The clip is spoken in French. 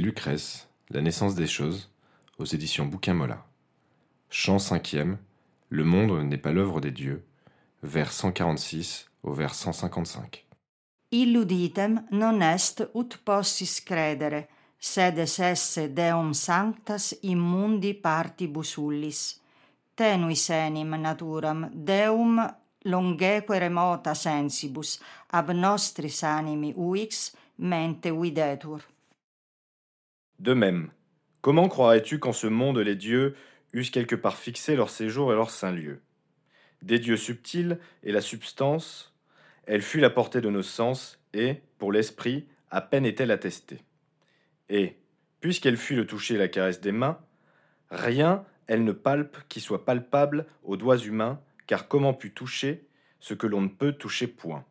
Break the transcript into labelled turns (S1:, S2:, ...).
S1: Lucrèce, La naissance des choses, aux éditions Bouquin Mola. Chant cinquième, Le monde n'est pas l'œuvre des dieux, vers 146 au vers 155.
S2: Illuditem non est ut possis credere, sed esse Deum sanctas immundi partibus ullis. Tenuis enim naturam Deum longeque remota sensibus ab nostris animi uix mente videtur.
S3: De même, comment croirais-tu qu'en ce monde les dieux eussent quelque part fixé leur séjour et leur saint lieu? Des dieux subtils et la substance, elle fut la portée de nos sens et, pour l'esprit, à peine est-elle attestée. Et, puisqu'elle fut le toucher et la caresse des mains, rien elle ne palpe qui soit palpable aux doigts humains, car comment pu toucher ce que l'on ne peut toucher point?